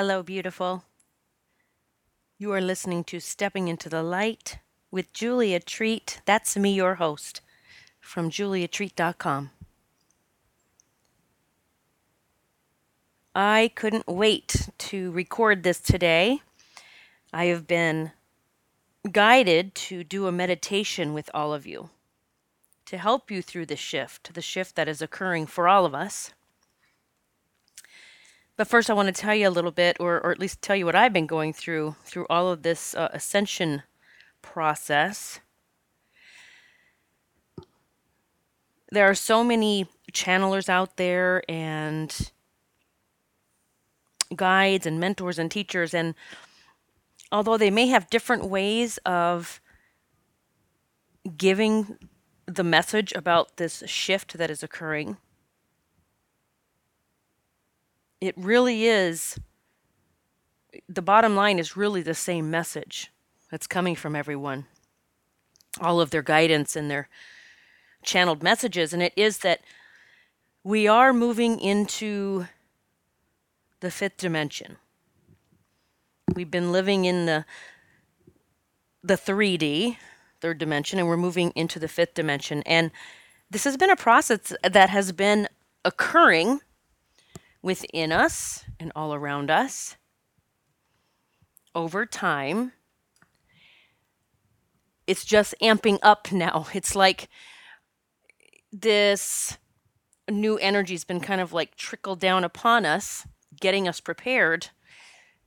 Hello, beautiful. You are listening to Stepping into the Light with Julia Treat. That's me, your host, from juliatreat.com. I couldn't wait to record this today. I have been guided to do a meditation with all of you to help you through the shift, the shift that is occurring for all of us. But first, I want to tell you a little bit, or, or at least tell you what I've been going through through all of this uh, ascension process. There are so many channelers out there and guides and mentors and teachers, and although they may have different ways of giving the message about this shift that is occurring, it really is the bottom line is really the same message that's coming from everyone. All of their guidance and their channeled messages and it is that we are moving into the fifth dimension. We've been living in the the 3D third dimension and we're moving into the fifth dimension. And this has been a process that has been occurring within us and all around us over time. It's just amping up now. It's like this new energy's been kind of like trickled down upon us, getting us prepared,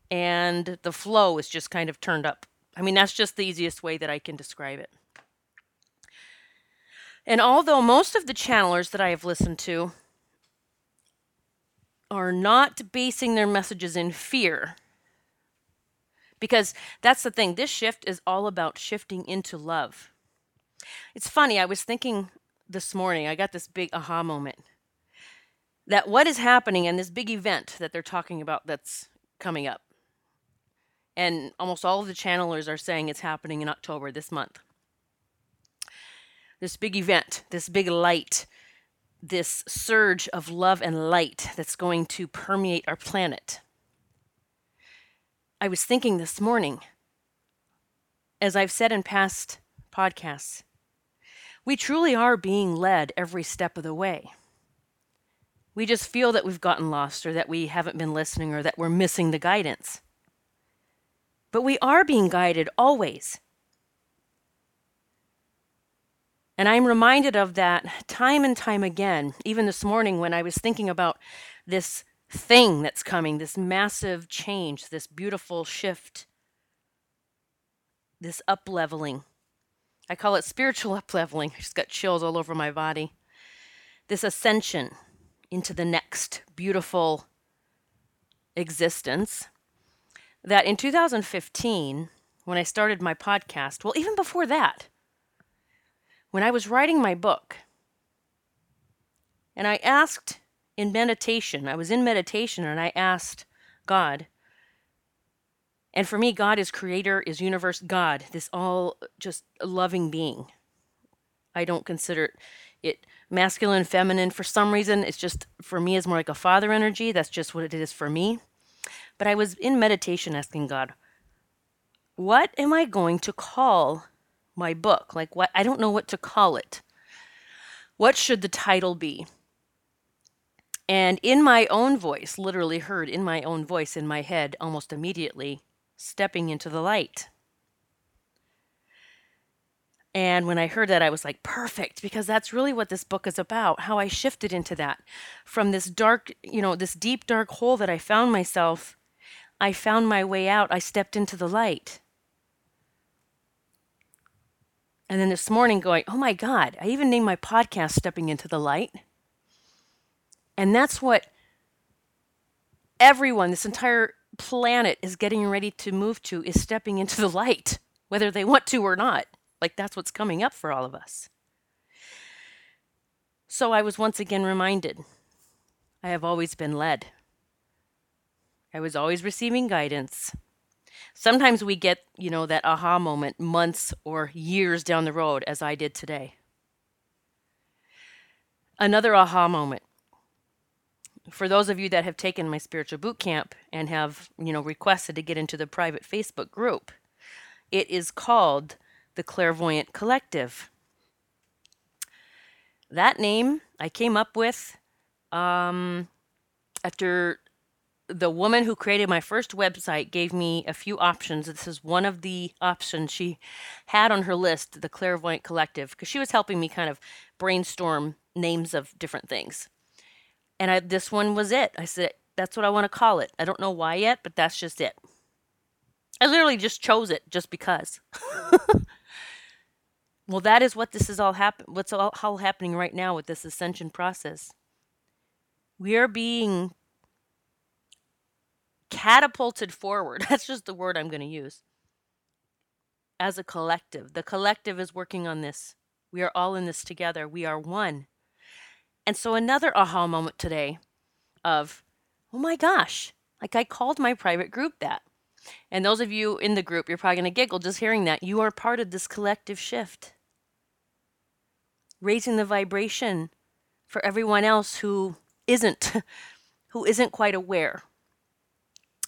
and the flow is just kind of turned up. I mean, that's just the easiest way that I can describe it. And although most of the channelers that I have listened to are not basing their messages in fear. Because that's the thing, this shift is all about shifting into love. It's funny, I was thinking this morning, I got this big aha moment that what is happening in this big event that they're talking about that's coming up. And almost all of the channelers are saying it's happening in October this month. This big event, this big light this surge of love and light that's going to permeate our planet. I was thinking this morning, as I've said in past podcasts, we truly are being led every step of the way. We just feel that we've gotten lost or that we haven't been listening or that we're missing the guidance. But we are being guided always. And I'm reminded of that time and time again, even this morning when I was thinking about this thing that's coming, this massive change, this beautiful shift, this up leveling. I call it spiritual up leveling. I just got chills all over my body. This ascension into the next beautiful existence. That in 2015, when I started my podcast, well, even before that, when I was writing my book, and I asked in meditation, I was in meditation and I asked God, and for me, God is creator, is universe, God, this all just loving being. I don't consider it masculine, feminine. For some reason, it's just, for me, it's more like a father energy. That's just what it is for me. But I was in meditation asking God, what am I going to call my book. Like what I don't know what to call it. What should the title be? And in my own voice, literally heard in my own voice in my head almost immediately, stepping into the light. And when I heard that, I was like, perfect, because that's really what this book is about. How I shifted into that. From this dark, you know, this deep, dark hole that I found myself, I found my way out. I stepped into the light. And then this morning, going, oh my God, I even named my podcast Stepping into the Light. And that's what everyone, this entire planet is getting ready to move to is stepping into the light, whether they want to or not. Like that's what's coming up for all of us. So I was once again reminded I have always been led. I was always receiving guidance. Sometimes we get, you know, that aha moment months or years down the road, as I did today. Another aha moment for those of you that have taken my spiritual boot camp and have, you know, requested to get into the private Facebook group, it is called the Clairvoyant Collective. That name I came up with um, after the woman who created my first website gave me a few options. This is one of the options she had on her list, the Clairvoyant Collective, because she was helping me kind of brainstorm names of different things. And I, this one was it. I said, that's what I want to call it. I don't know why yet, but that's just it. I literally just chose it just because. well, that is what this is all happen. What's all, all happening right now with this ascension process. We are being catapulted forward. That's just the word I'm going to use. As a collective, the collective is working on this. We are all in this together. We are one. And so, another aha moment today of, oh my gosh, like I called my private group that. And those of you in the group, you're probably going to giggle just hearing that. You are part of this collective shift, raising the vibration for everyone else who isn't, who isn't quite aware.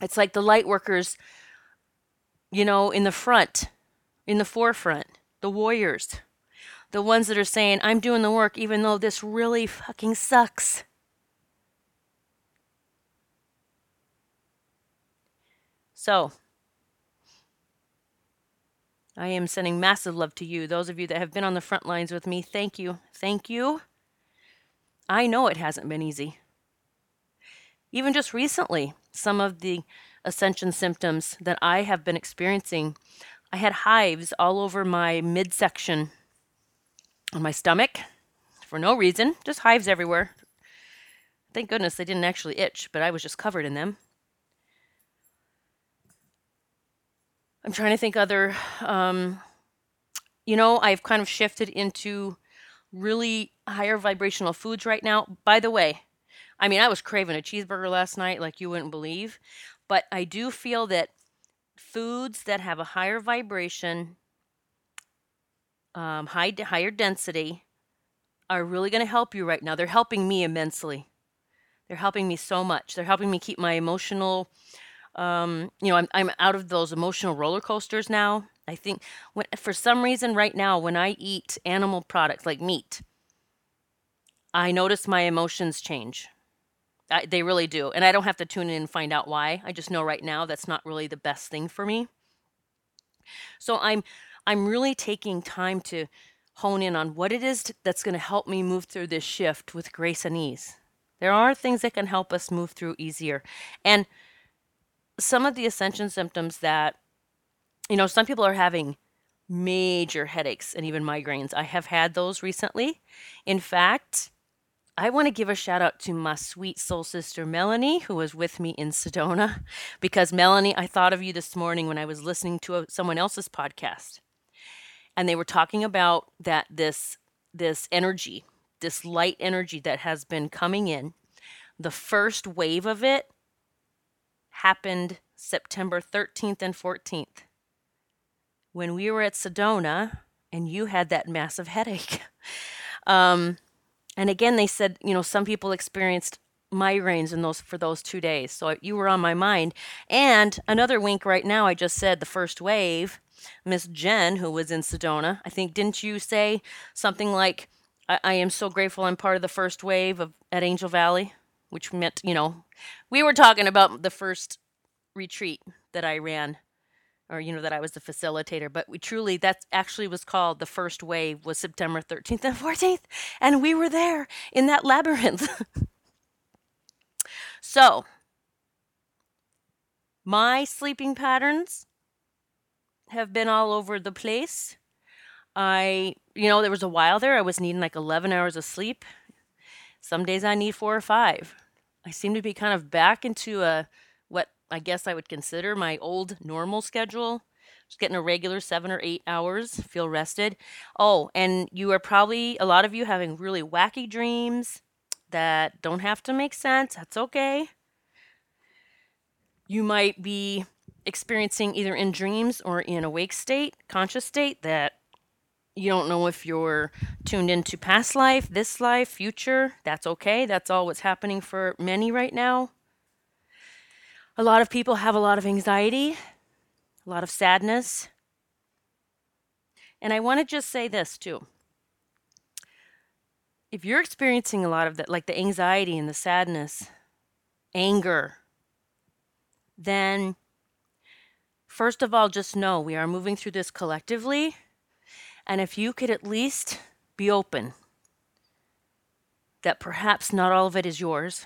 It's like the light workers, you know, in the front, in the forefront, the warriors, the ones that are saying, I'm doing the work even though this really fucking sucks. So, I am sending massive love to you. Those of you that have been on the front lines with me, thank you. Thank you. I know it hasn't been easy. Even just recently, some of the ascension symptoms that I have been experiencing, I had hives all over my midsection on my stomach for no reason, just hives everywhere. Thank goodness they didn't actually itch, but I was just covered in them. I'm trying to think other, um, you know, I've kind of shifted into really higher vibrational foods right now. By the way, I mean, I was craving a cheeseburger last night like you wouldn't believe, but I do feel that foods that have a higher vibration, um, high, higher density, are really going to help you right now. They're helping me immensely. They're helping me so much. They're helping me keep my emotional um, you know, I'm I'm out of those emotional roller coasters now. I think when for some reason right now when I eat animal products like meat, I notice my emotions change. I, they really do, and I don't have to tune in and find out why. I just know right now that's not really the best thing for me. So I'm I'm really taking time to hone in on what it is that's going to help me move through this shift with grace and ease. There are things that can help us move through easier. And some of the ascension symptoms that, you know, some people are having major headaches and even migraines. I have had those recently. In fact, I want to give a shout out to my sweet soul sister Melanie, who was with me in Sedona, because Melanie, I thought of you this morning when I was listening to a, someone else's podcast, and they were talking about that this this energy, this light energy that has been coming in. The first wave of it happened September 13th and 14th when we were at Sedona and you had that massive headache. Um, and again, they said, you know, some people experienced migraines in those for those two days. So you were on my mind. And another wink right now, I just said the first wave. Miss Jen, who was in Sedona, I think, didn't you say something like, I, I am so grateful I'm part of the first wave of at Angel Valley, which meant, you know, we were talking about the first retreat that I ran or you know that I was the facilitator but we truly that actually was called the first wave was September 13th and 14th and we were there in that labyrinth. So my sleeping patterns have been all over the place. I you know there was a while there I was needing like 11 hours of sleep. Some days I need 4 or 5 I seem to be kind of back into a I guess I would consider my old normal schedule. Just getting a regular seven or eight hours, feel rested. Oh, and you are probably, a lot of you having really wacky dreams that don't have to make sense. That's okay. You might be experiencing either in dreams or in awake state, conscious state, that You don't know if you're tuned into past life, this life, future. That's okay. That's all what's happening for many right now. A lot of people have a lot of anxiety, a lot of sadness. And I want to just say this too. If you're experiencing a lot of that, like the anxiety and the sadness, anger, then first of all, just know we are moving through this collectively. And if you could at least be open that perhaps not all of it is yours,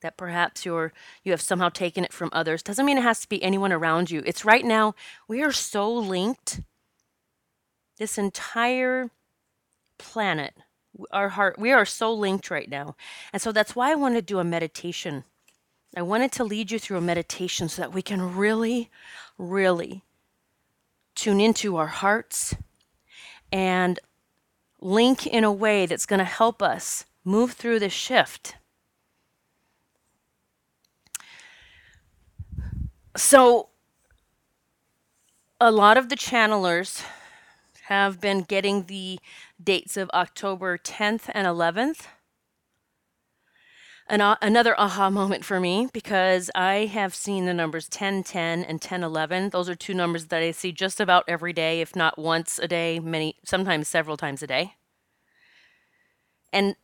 that perhaps you're you have somehow taken it from others, doesn't mean it has to be anyone around you. It's right now, we are so linked. This entire planet, our heart, we are so linked right now. And so that's why I want to do a meditation. I wanted to lead you through a meditation so that we can really, really tune into our hearts and link in a way that's going to help us move through this shift. So, a lot of the channelers have been getting the dates of October 10th and 11th. An, uh, another aha moment for me because I have seen the numbers 10, 10, and 10, 11. Those are two numbers that I see just about every day, if not once a day, many, sometimes several times a day. And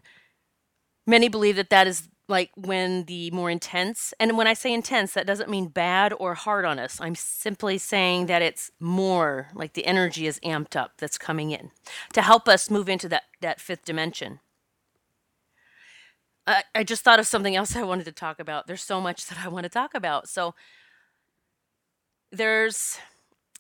many believe that that is like when the more intense, and when I say intense, that doesn't mean bad or hard on us. I'm simply saying that it's more like the energy is amped up that's coming in to help us move into that, that fifth dimension. I, I just thought of something else I wanted to talk about. There's so much that I want to talk about. So there's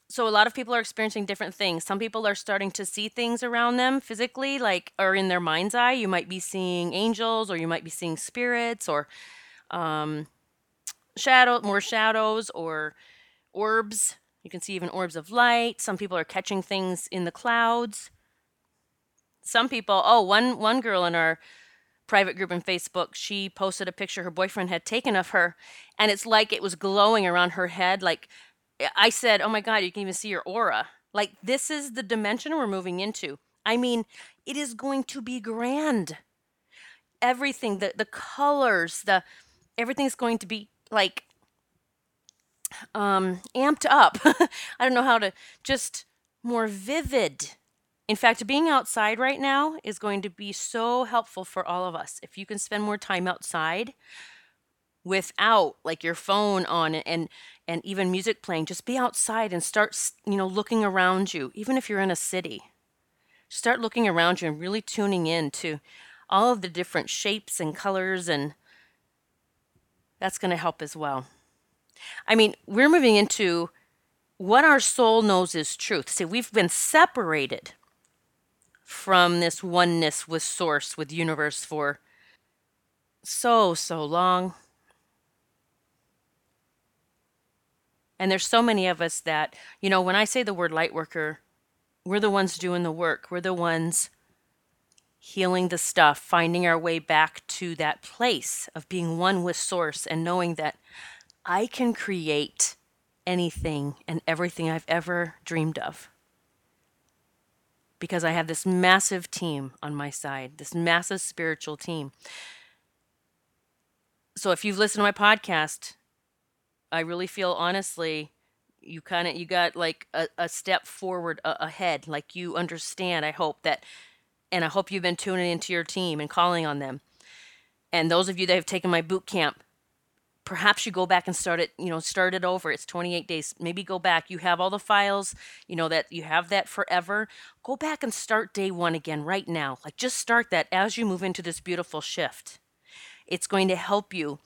so a lot of people are experiencing different things. Some people are starting to see things around them physically, like or in their mind's eye. You might be seeing angels, or you might be seeing spirits, or um, shadow, more shadows, or orbs. You can see even orbs of light. Some people are catching things in the clouds. Some people, oh, one one girl in our private group in Facebook, she posted a picture her boyfriend had taken of her, and it's like it was glowing around her head, like I said, "Oh my God, you can even see your aura." Like this is the dimension we're moving into. I mean, it is going to be grand. Everything, the the colors, the everything's going to be like um amped up. I don't know how to just more vivid. In fact, being outside right now is going to be so helpful for all of us. If you can spend more time outside, without like your phone on and and even music playing just be outside and start you know looking around you even if you're in a city. Start looking around you and really tuning in to all of the different shapes and colors and that's going to help as well. I mean we're moving into what our soul knows is truth. See we've been separated from this oneness with source with universe for so so long And there's so many of us that, you know, when I say the word light worker, we're the ones doing the work. We're the ones healing the stuff, finding our way back to that place of being one with source and knowing that I can create anything and everything I've ever dreamed of. Because I have this massive team on my side, this massive spiritual team. So if you've listened to my podcast, I really feel honestly you kind of you got like a, a step forward a- ahead like you understand i hope that and i hope you've been tuning into your team and calling on them. And those of you that have taken my boot camp perhaps you go back and start it you know start it over. It's 28 days. Maybe go back. You have all the files you know that you have that forever. Go back and start day one again right now. Like just start that as you move into this beautiful shift. It's going to help you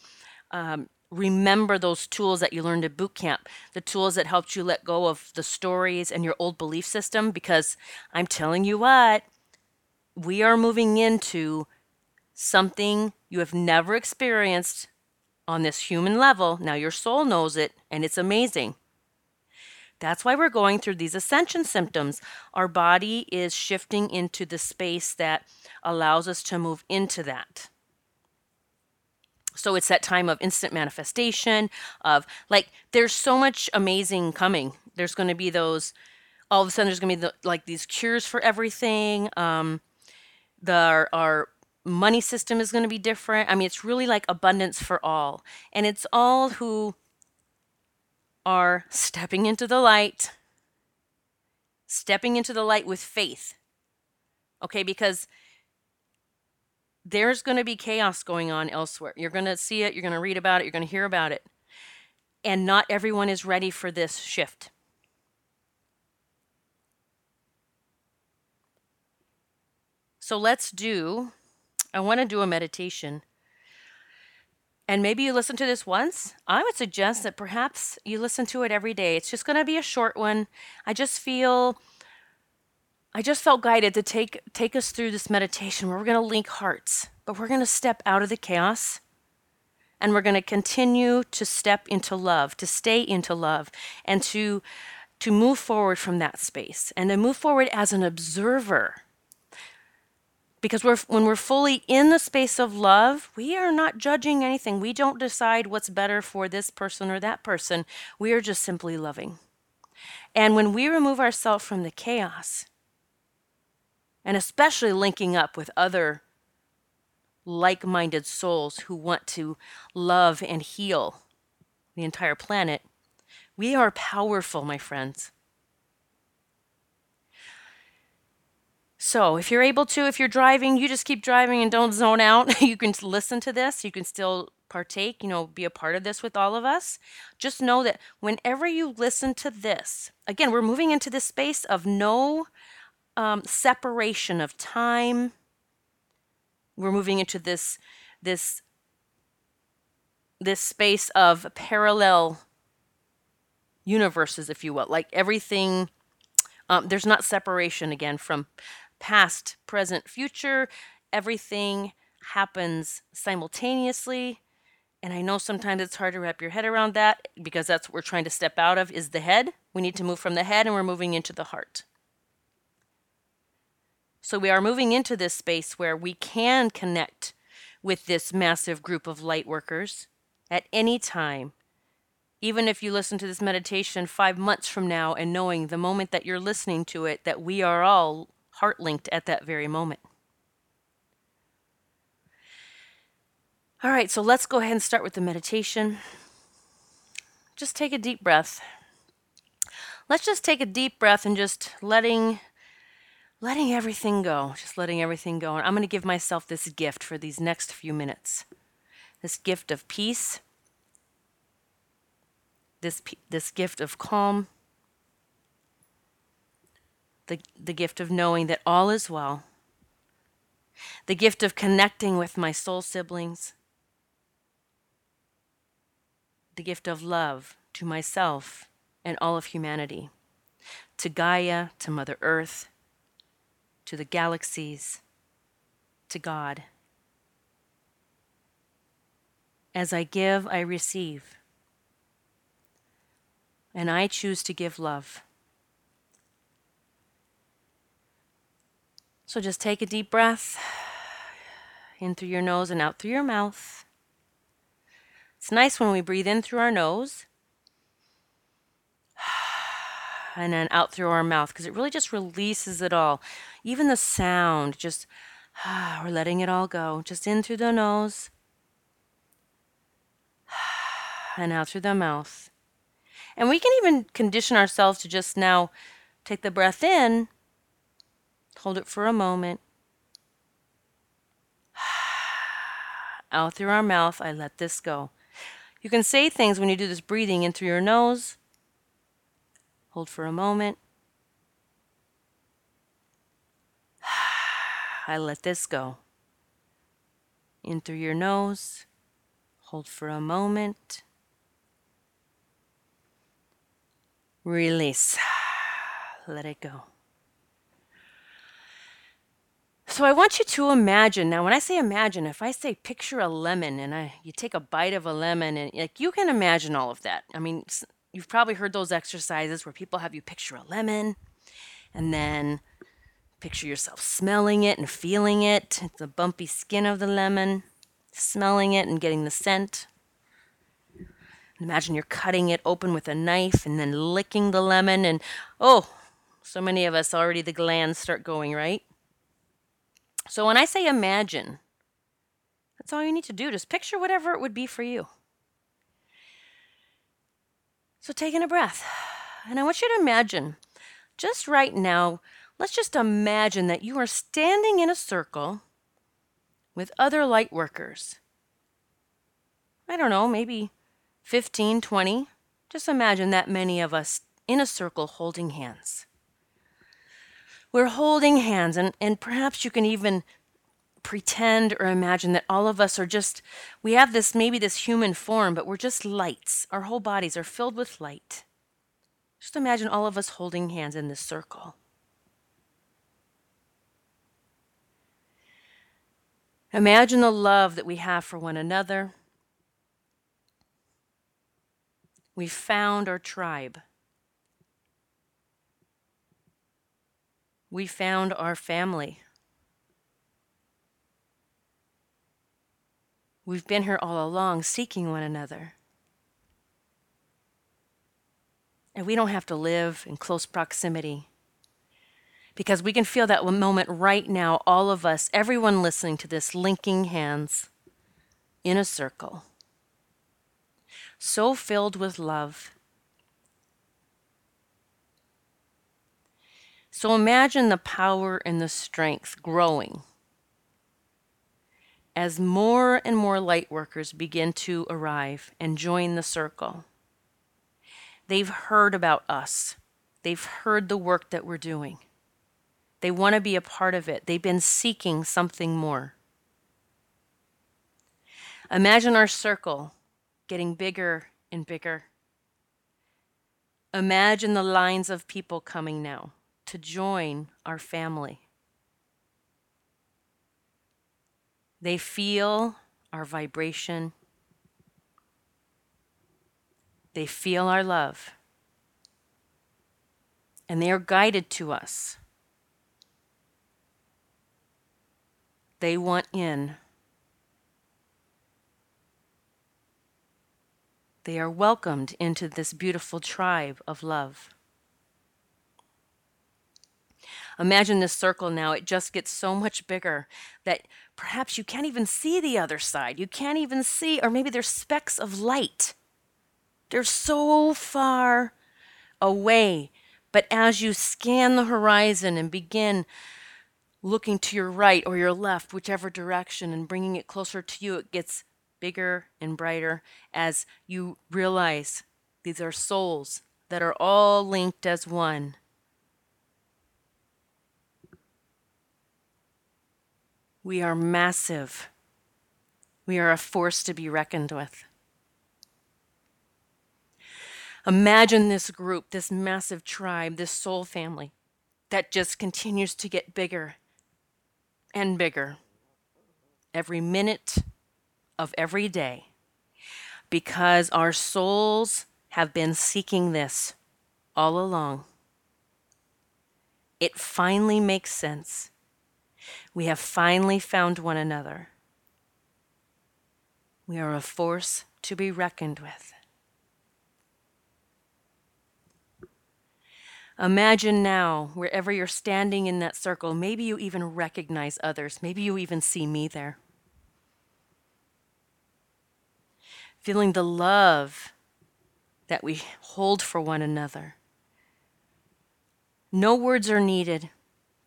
um, remember those tools that you learned at boot camp, the tools that helped you let go of the stories and your old belief system. Because I'm telling you what, we are moving into something you have never experienced on this human level. Now, your soul knows it, and it's amazing. That's why we're going through these ascension symptoms. Our body is shifting into the space that allows us to move into that. So it's that time of instant manifestation, of like, there's so much amazing coming. There's going to be those all of a sudden there's going to be the, like these cures for everything. Um, the our, our money system is going to be different. I mean, it's really like abundance for all, and it's all who are stepping into the light, stepping into the light with faith. Okay, because there's going to be chaos going on elsewhere. You're going to see it, you're going to read about it, you're going to hear about it. And not everyone is ready for this shift. So let's do, I want to do a meditation. And maybe you listen to this once. I would suggest that perhaps you listen to it every day. It's just going to be a short one. I just feel I just felt guided to take take us through this meditation where we're going to link hearts, but we're going to step out of the chaos and we're going to continue to step into love, to stay into love and to to move forward from that space and to move forward as an observer. Because we're when we're fully in the space of love, we are not judging anything. We don't decide what's better for this person or that person. We are just simply loving. And when we remove ourselves from the chaos, and especially linking up with other like minded souls who want to love and heal the entire planet, we are powerful, my friends. So, if you're able to, if you're driving, you just keep driving and don't zone out. you can listen to this. You can still partake, you know, be a part of this with all of us. Just know that whenever you listen to this, again, we're moving into this space of no um, separation of time. We're moving into this this this space of parallel universes, if you will. Like everything, um, there's not separation again from past, present, future. Everything happens simultaneously. And I know sometimes it's hard to wrap your head around that because that's what we're trying to step out of is the head. We need to move from the head and we're moving into the heart. So we are moving into this space where we can connect with this massive group of light workers at any time. Even if you listen to this meditation five months from now and knowing the moment that you're listening to it, that we are all heart linked at that very moment. All right, so let's go ahead and start with the meditation. Just take a deep breath. Let's just take a deep breath and just letting letting everything go, just letting everything go. And I'm going to give myself this gift for these next few minutes. This gift of peace, this, this gift of calm, the, the gift of knowing that all is well, the gift of connecting with my soul siblings, the gift of love to myself and all of humanity, to Gaia, to Mother Earth to the galaxies, to God. As I give, I receive. And I choose to give love. So just take a deep breath in through your nose and out through your mouth. It's nice when we breathe in through our nose and then out through our mouth because it really just releases it all. Even the sound, just ah, we're letting it all go. Just in through the nose and out through the mouth. And we can even condition ourselves to just now take the breath in, hold it for a moment. Out through our mouth, I let this go. You can say things when you do this breathing in through your nose Hold for a moment. I let this go. In through your nose. Hold for a moment. Release. Let it go. So I want you to imagine now. When I say imagine, if I say picture a lemon and I you take a bite of a lemon and like you can imagine all of that. I mean, you've probably heard those exercises where people have you picture a lemon and then picture yourself smelling it and feeling it, the bumpy skin of the lemon, smelling it and getting the scent. Imagine you're cutting it open with a knife and then licking the lemon and oh, So many of us already, the glands start going, right? So when I say imagine, that's all you need to do. Just picture whatever it would be for you. So taking a breath. And I want you to imagine, just right now, let's just imagine that you are standing in a circle with other light workers. I don't know, maybe 15, 20. Just imagine that many of us in a circle holding hands. We're holding hands, and, and perhaps you can even pretend or imagine that all of us are just, we have this, maybe this human form, but we're just lights. Our whole bodies are filled with light. Just imagine all of us holding hands in this circle. Imagine the love that we have for one another. We found our tribe. We found our family. We've been here all along seeking one another. And we don't have to live in close proximity because we can feel that moment right now, all of us, everyone listening to this, linking hands in a circle, so filled with love. So imagine the power and the strength growing as more and more light workers begin to arrive and join the circle. They've heard about us, they've heard the work that we're doing. They want to be a part of it. They've been seeking something more. Imagine our circle getting bigger and bigger. Imagine the lines of people coming now to join our family. They feel our vibration. They feel our love. And they are guided to us. They want in. They are welcomed into this beautiful tribe of love. Imagine this circle now, it just gets so much bigger that perhaps you can't even see the other side. You can't even see, or maybe there's specks of light. They're so far away. But as you scan the horizon and begin looking to your right or your left, whichever direction, and bringing it closer to you, it gets bigger and brighter as you realize these are souls that are all linked as one. We are massive. We are a force to be reckoned with. Imagine this group, this massive tribe, this soul family that just continues to get bigger and bigger every minute of every day because our souls have been seeking this all along. It finally makes sense we have finally found one another. We are a force to be reckoned with. Imagine now, wherever you're standing in that circle, maybe you even recognize others. Maybe you even see me there. Feeling the love that we hold for one another. No words are needed.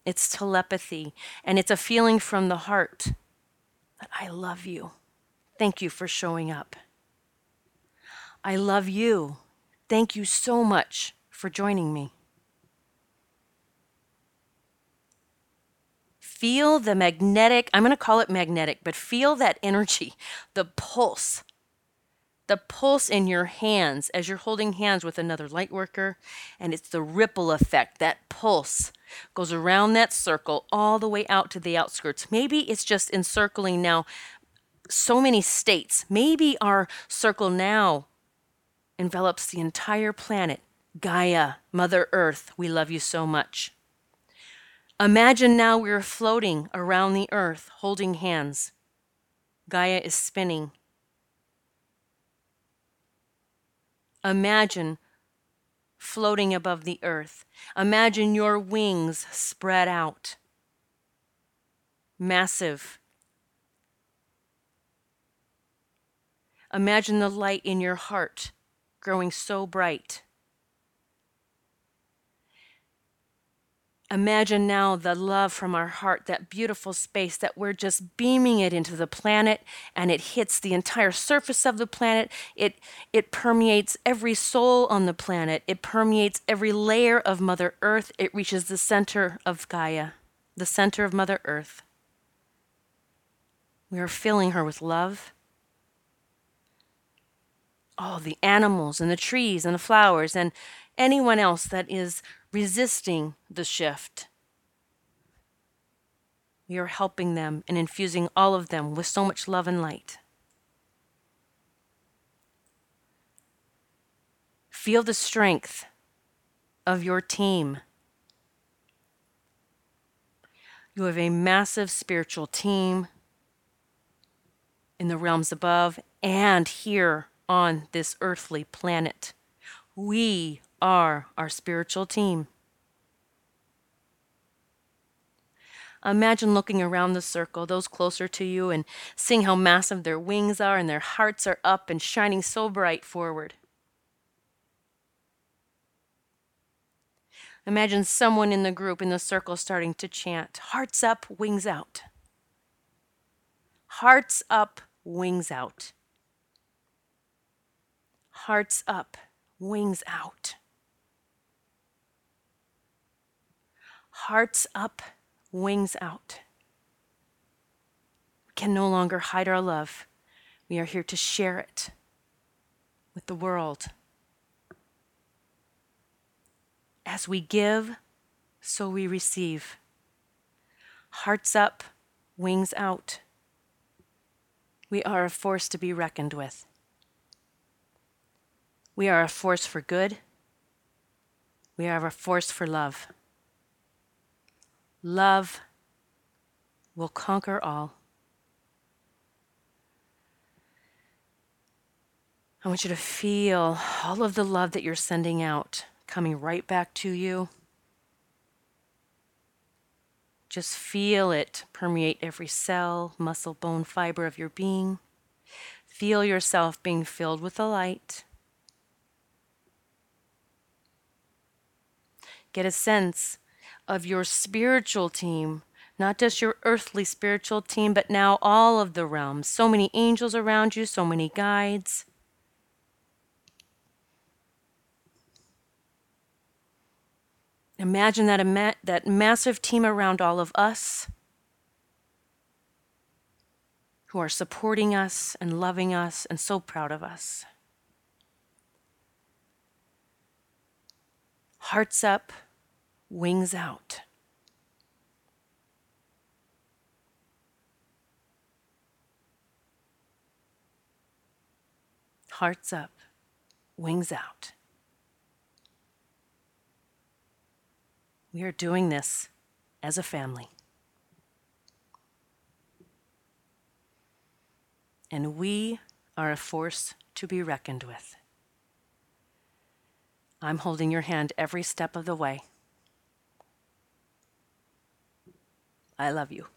It's telepathy, and it's a feeling from the heart that I love you. Thank you for showing up. I love you. Thank you so much for joining me. Feel the magnetic, I'm going to call it magnetic, but feel that energy, the pulse the pulse in your hands as you're holding hands with another light worker, and it's the ripple effect. That pulse goes around that circle all the way out to the outskirts. Maybe it's just encircling now so many states. Maybe our circle now envelops the entire planet. Gaia, Mother Earth, we love you so much. Imagine now we're floating around the earth holding hands. Gaia is spinning Imagine floating above the earth. Imagine your wings spread out, massive. Imagine the light in your heart growing so bright. Imagine now the love from our heart, that beautiful space that we're just beaming it into the planet and it hits the entire surface of the planet. It, it permeates every soul on the planet. It permeates every layer of Mother Earth. It reaches the center of Gaia, the center of Mother Earth. We are filling her with love. Oh, the animals and the trees and the flowers and anyone else that is resisting the shift. We are helping them and infusing all of them with so much love and light. Feel the strength of your team. You have a massive spiritual team in the realms above and here on this earthly planet. We are our spiritual team. Imagine looking around the circle, those closer to you, and seeing how massive their wings are and their hearts are up and shining so bright forward. Imagine someone in the group in the circle starting to chant, Hearts up, wings out. Hearts up, wings out. Hearts up, wings out. Hearts up, wings out. We can no longer hide our love. We are here to share it with the world. As we give, so we receive. Hearts up, wings out. We are a force to be reckoned with. We are a force for good. We are a force for love. Love will conquer all. I want you to feel all of the love that you're sending out coming right back to you. Just feel it permeate every cell, muscle, bone, fiber of your being. Feel yourself being filled with the light. Get a sense of your spiritual team, not just your earthly spiritual team, but now all of the realms. So many angels around you, so many guides. Imagine that, ima- that massive team around all of us who are supporting us and loving us and so proud of us. Hearts up wings out. Hearts up, wings out. We are doing this as a family. And we are a force to be reckoned with. I'm holding your hand every step of the way. I love you.